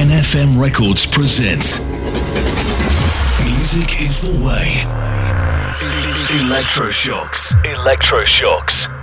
NFM Records presents Music is the Way. Electroshocks. Electroshocks.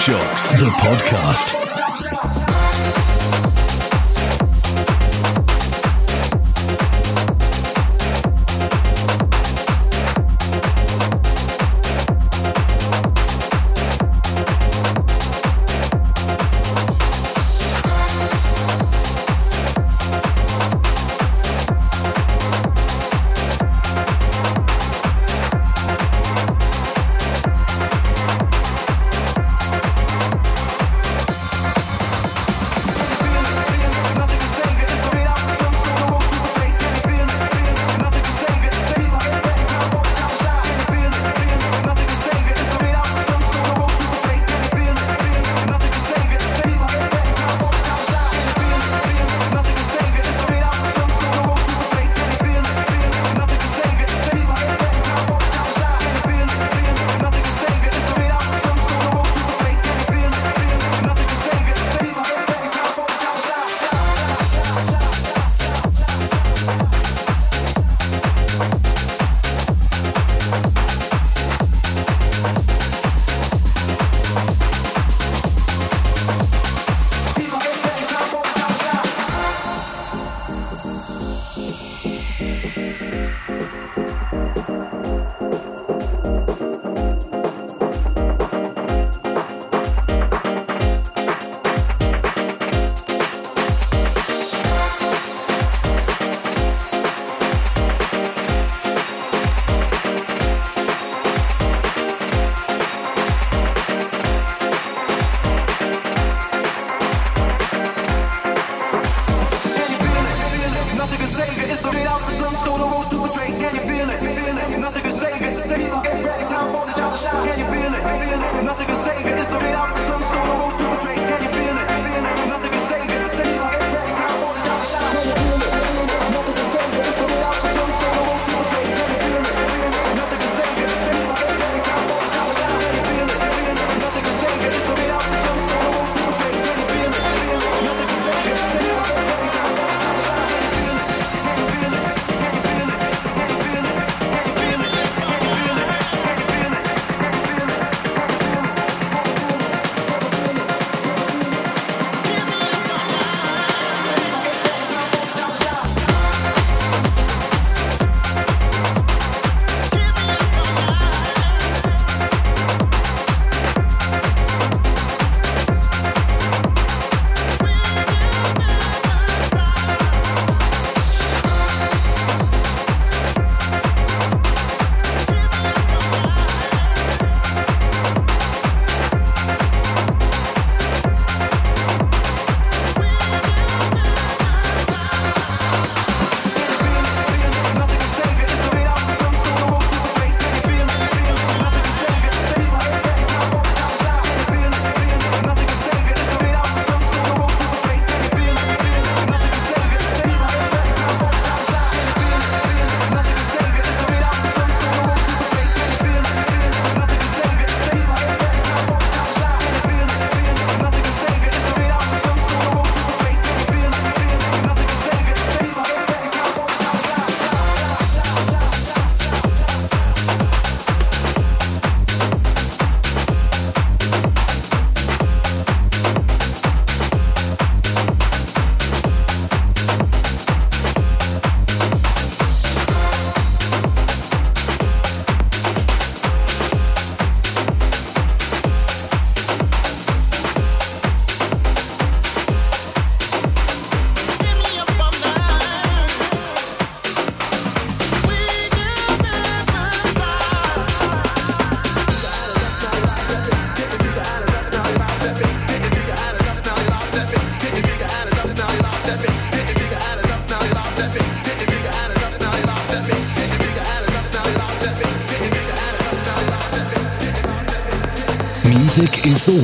Electroshocks, the podcast.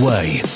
Is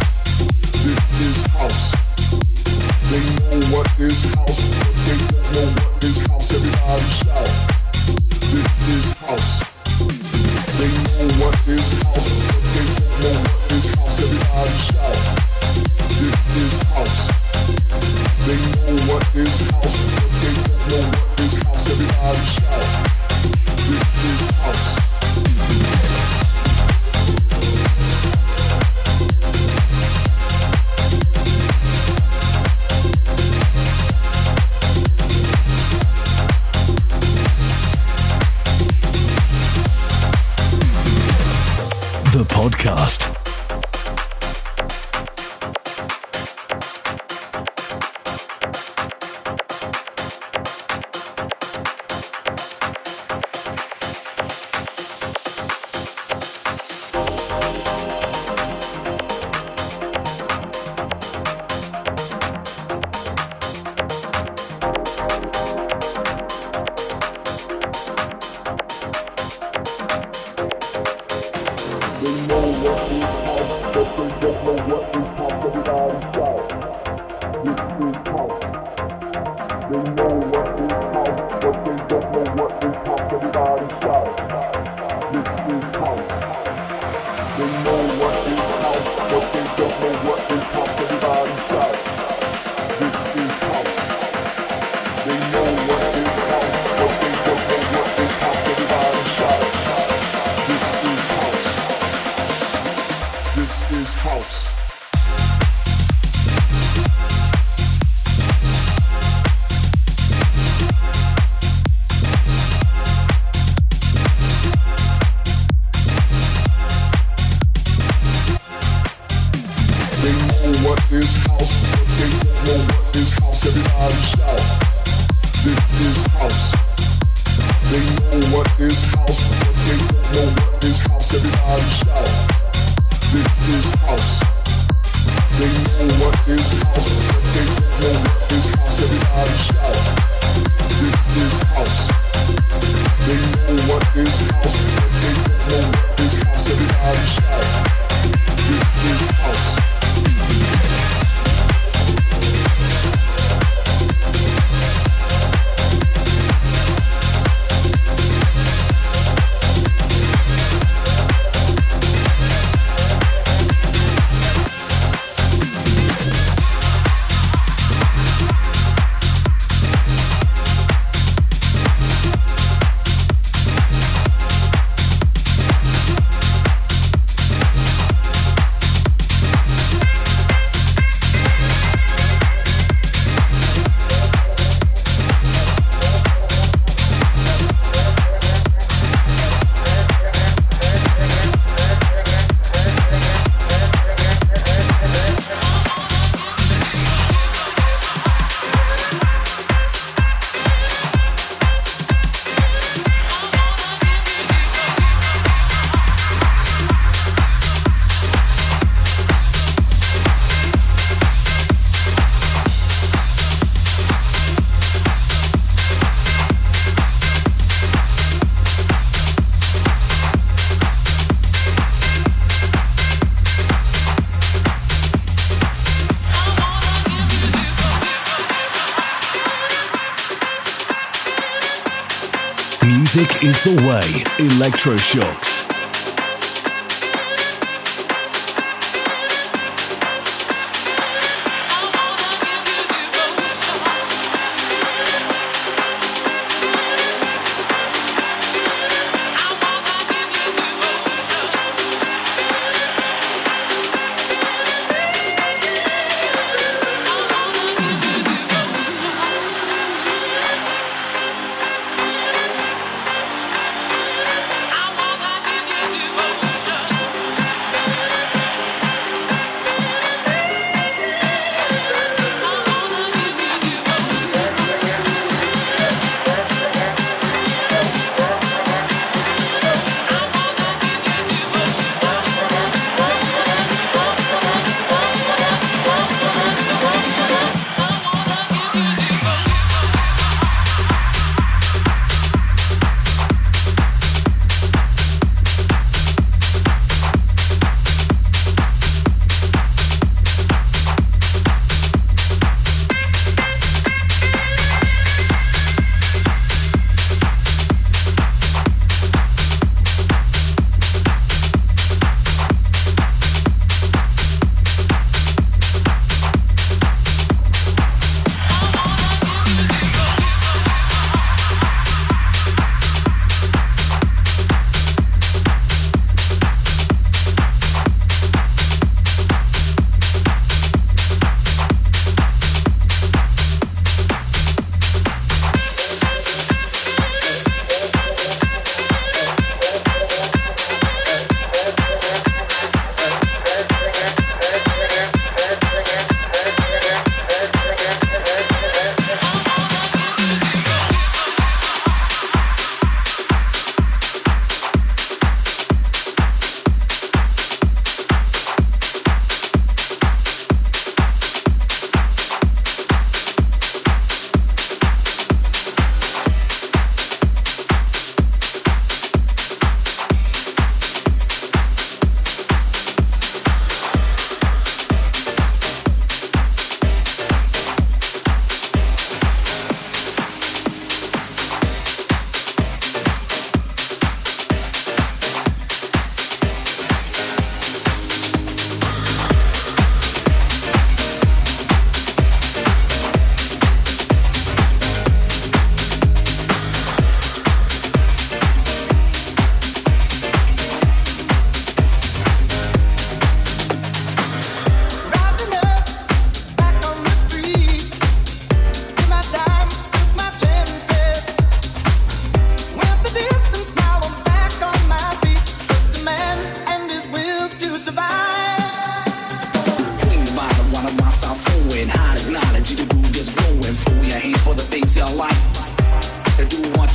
is the way. Electroshocks.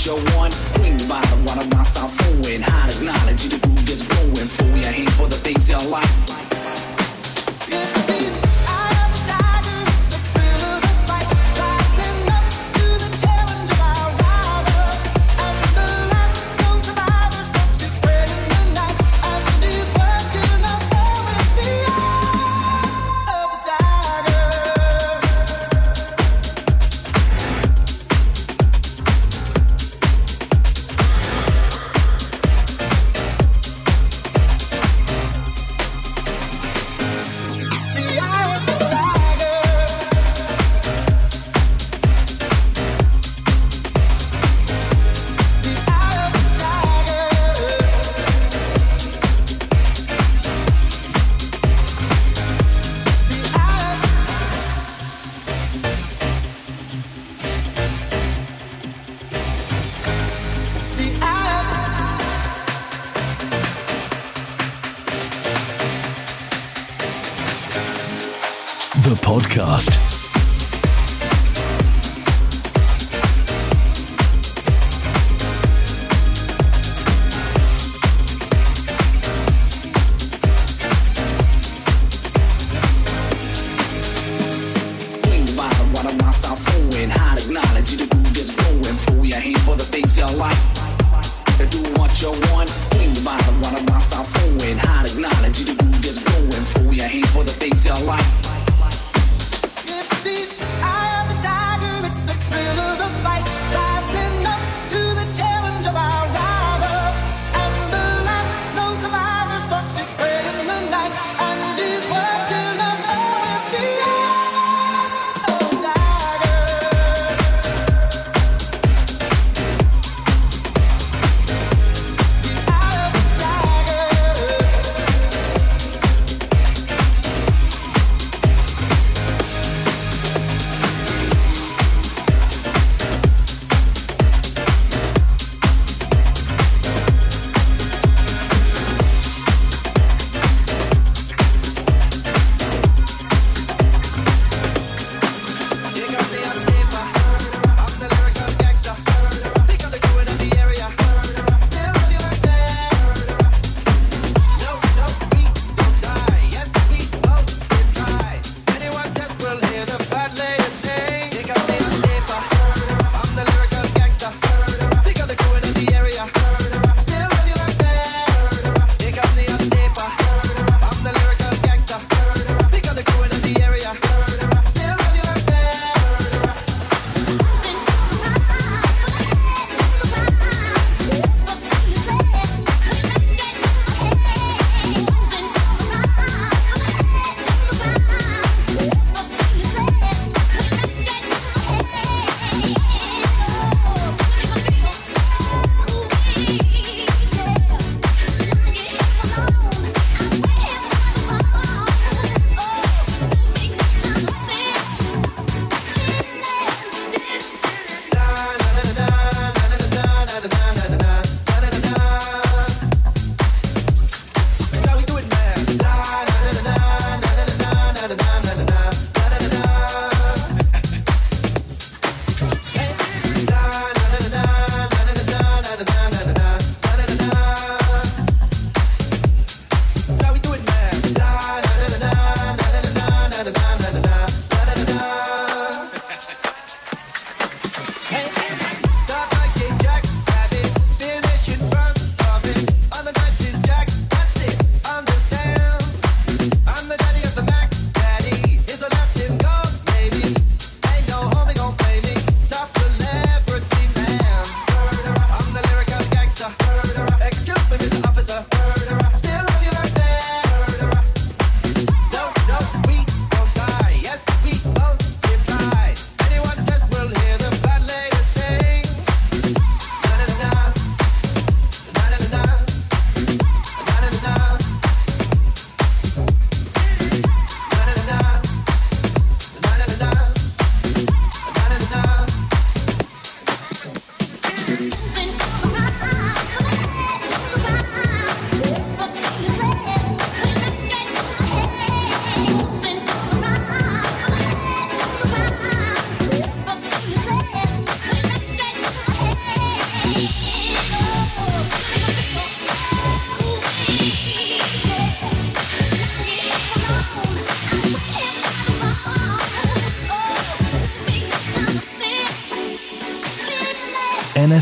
The way. acknowledge the groove gets going for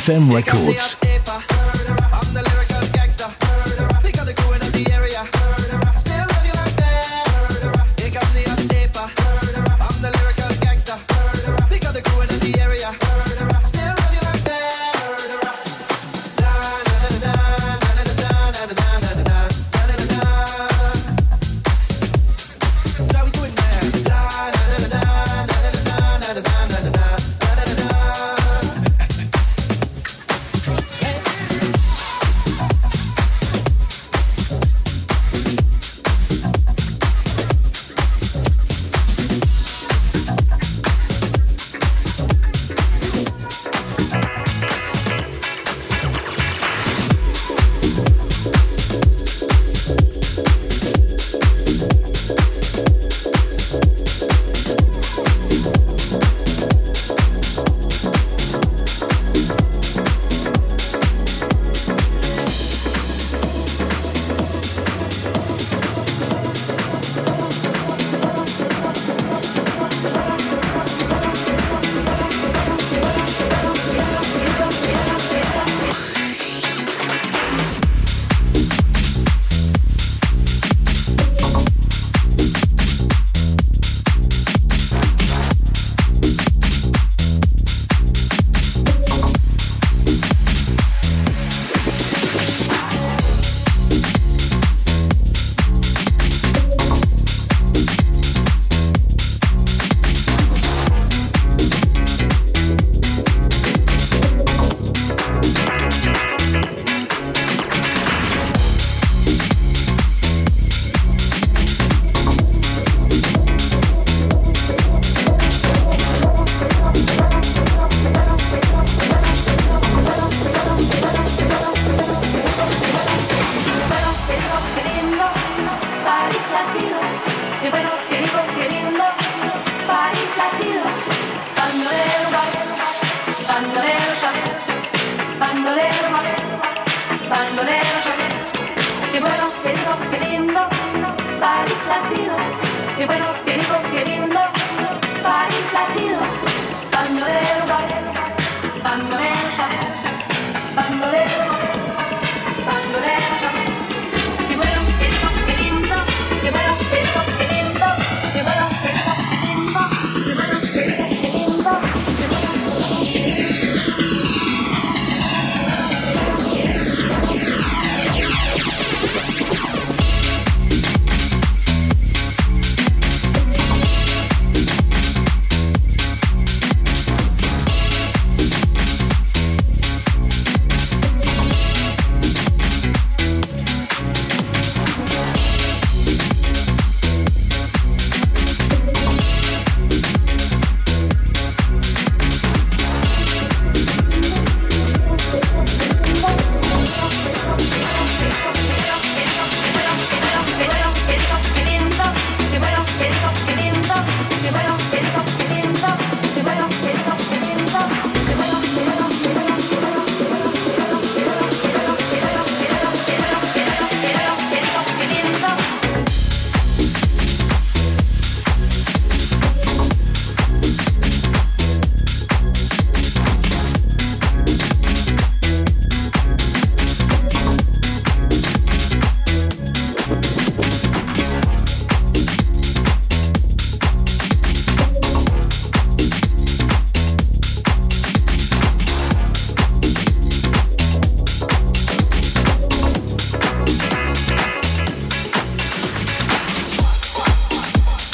NFM Records.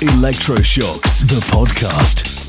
Electroshocks, the podcast.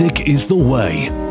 Music is the way.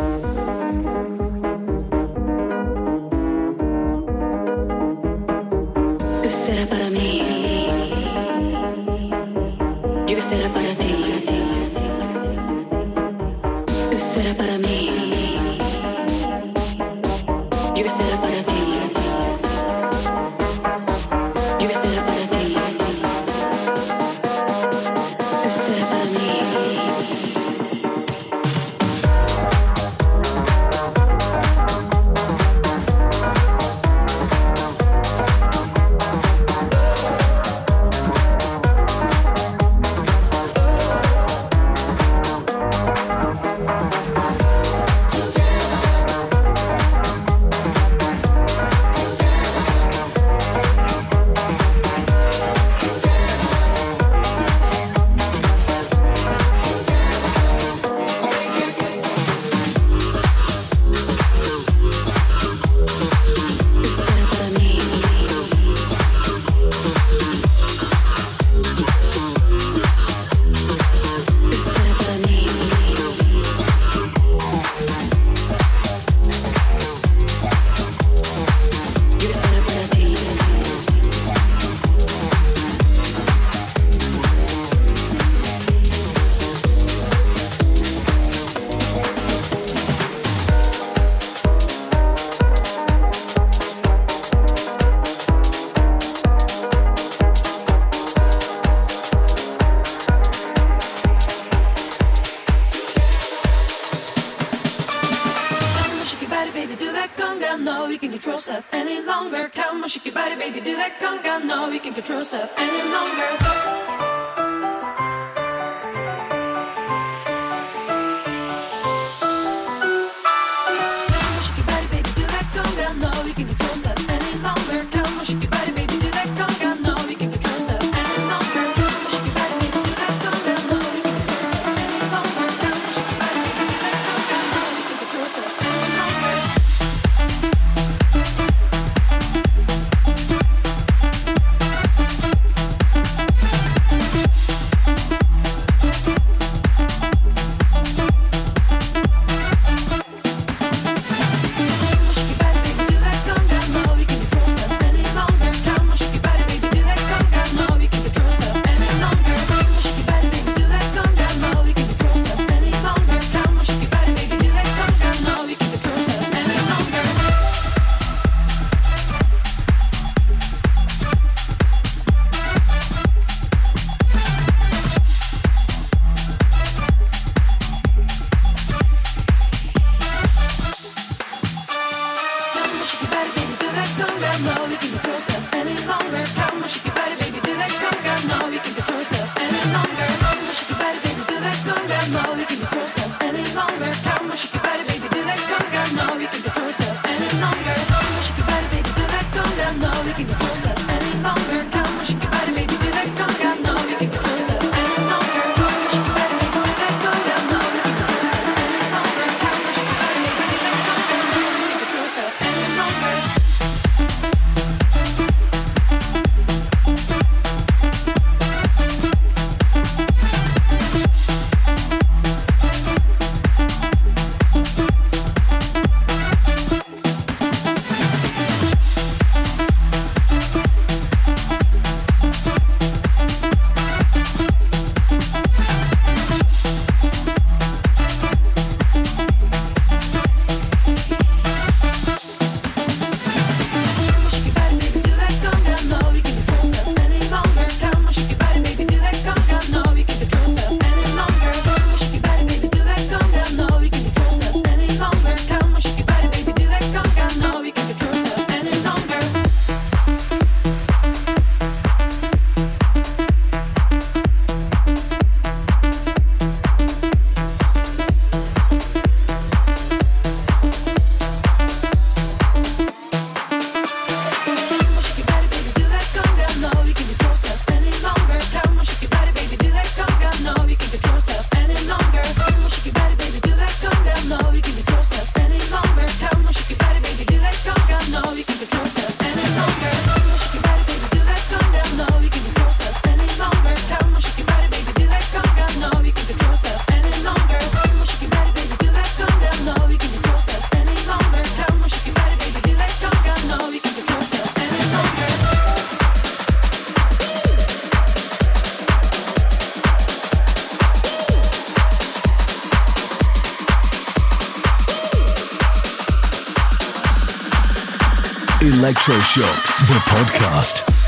Electroshocks, the podcast.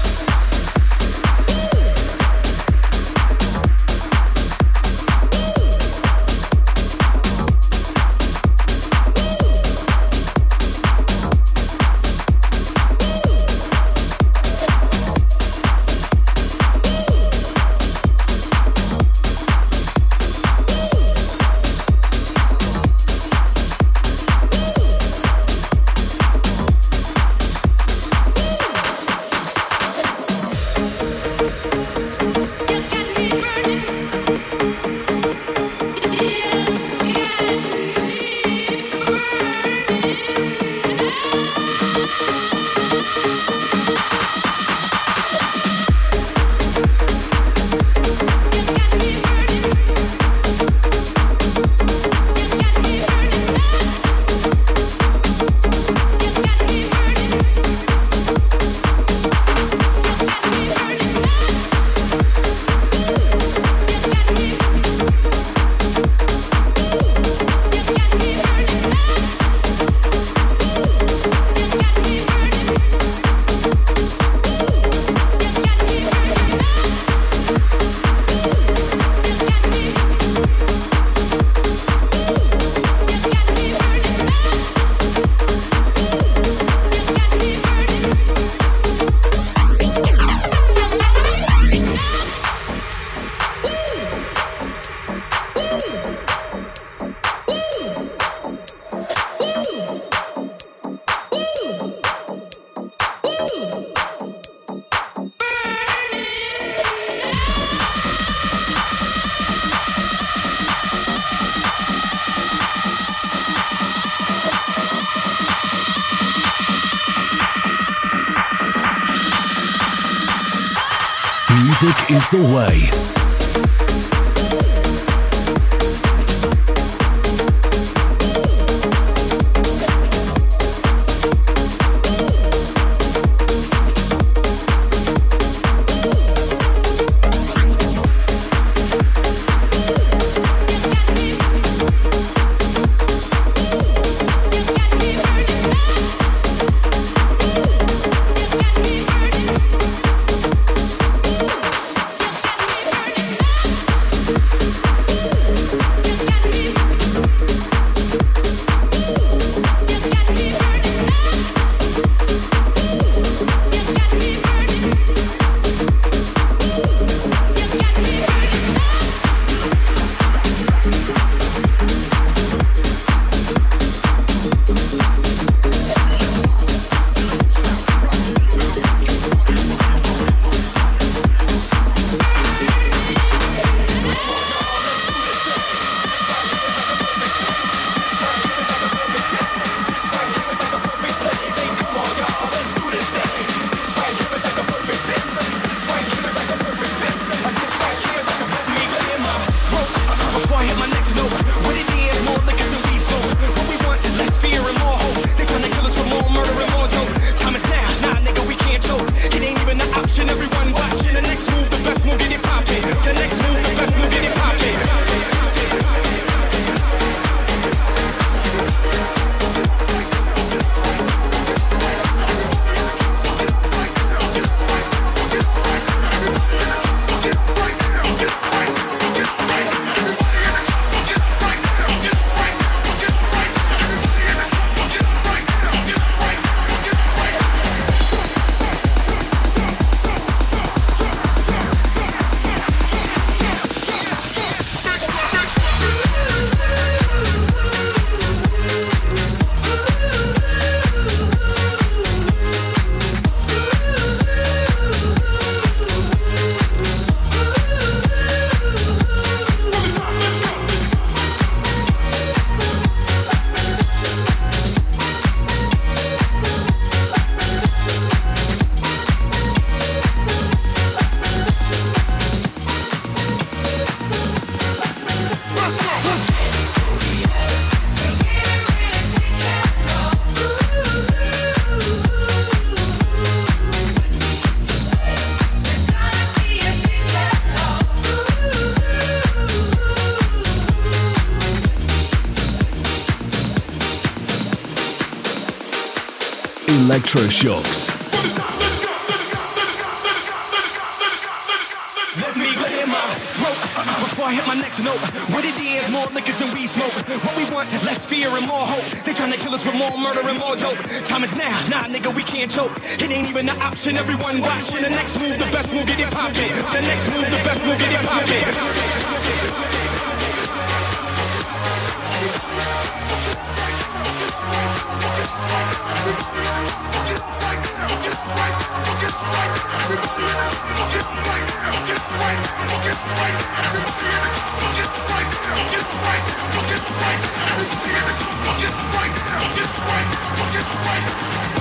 Electroshocks. Let me clear my throat uh, before I hit my next note. What it is, more liquors we smoke. What we want, less fear and more hope. They trying to kill us with more murder and more dope. Time is now, nah, nigga, we can't choke. It ain't even an option. Everyone watching. The next move, the best move, get it poppin'. The next move, the best move, get it poppin'. Music is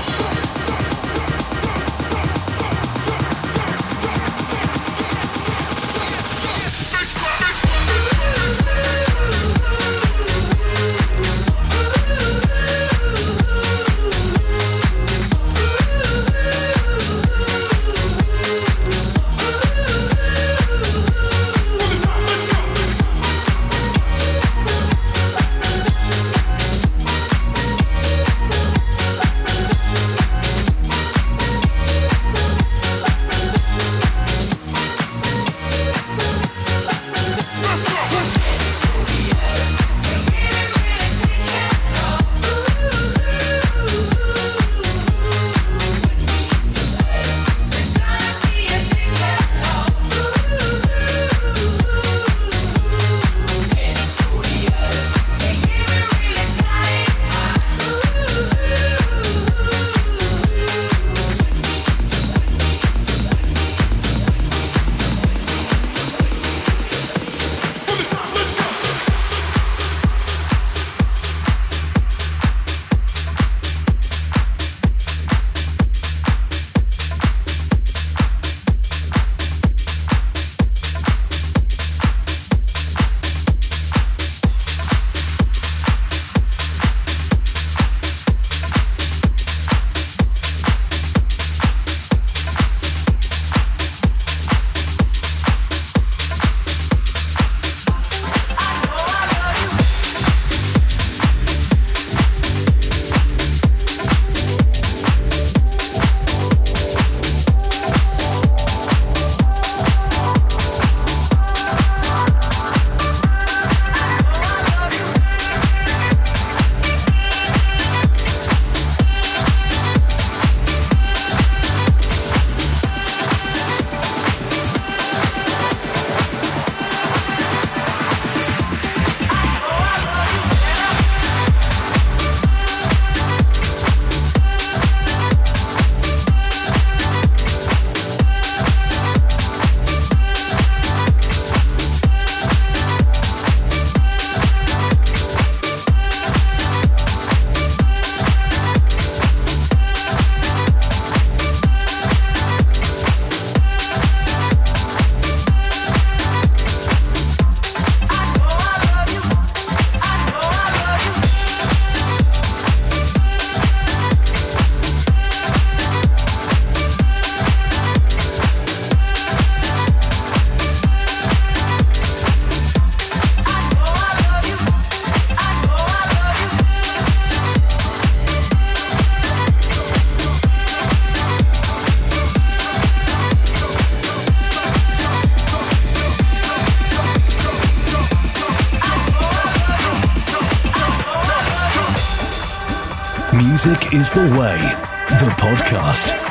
the way. The podcast.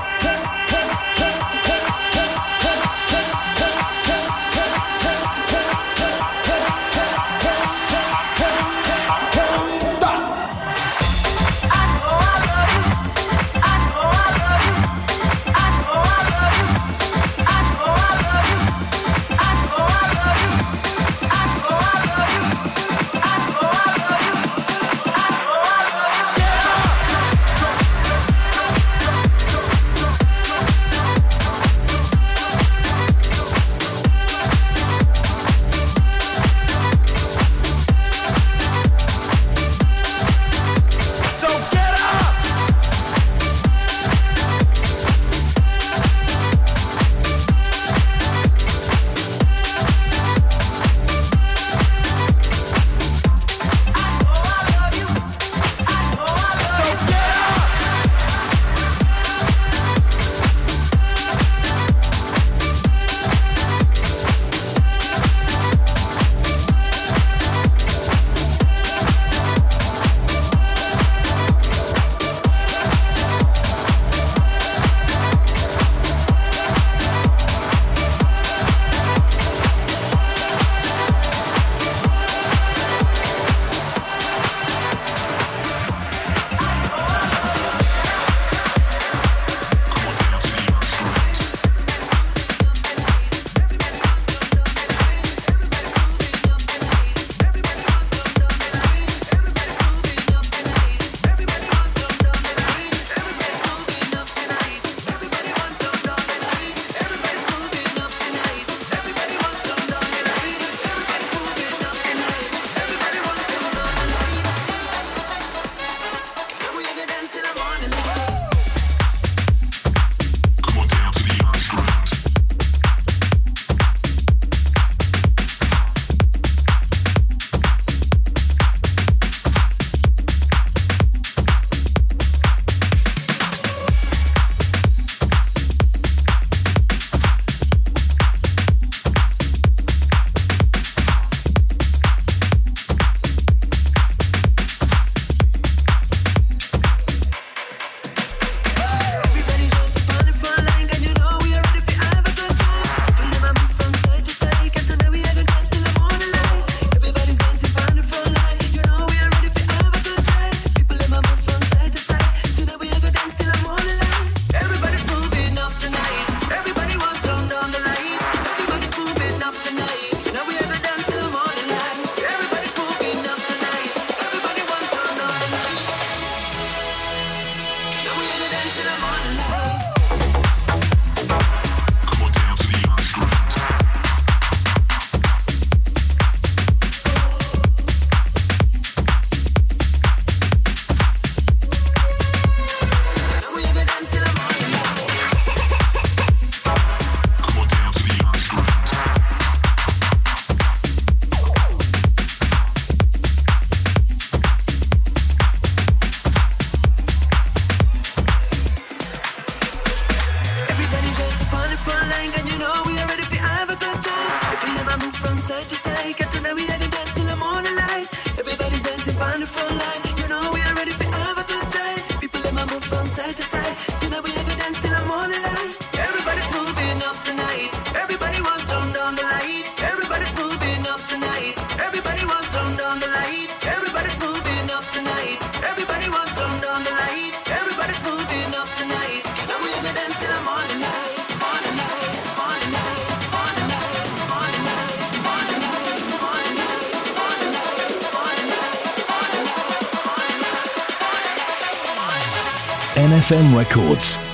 NFM Records.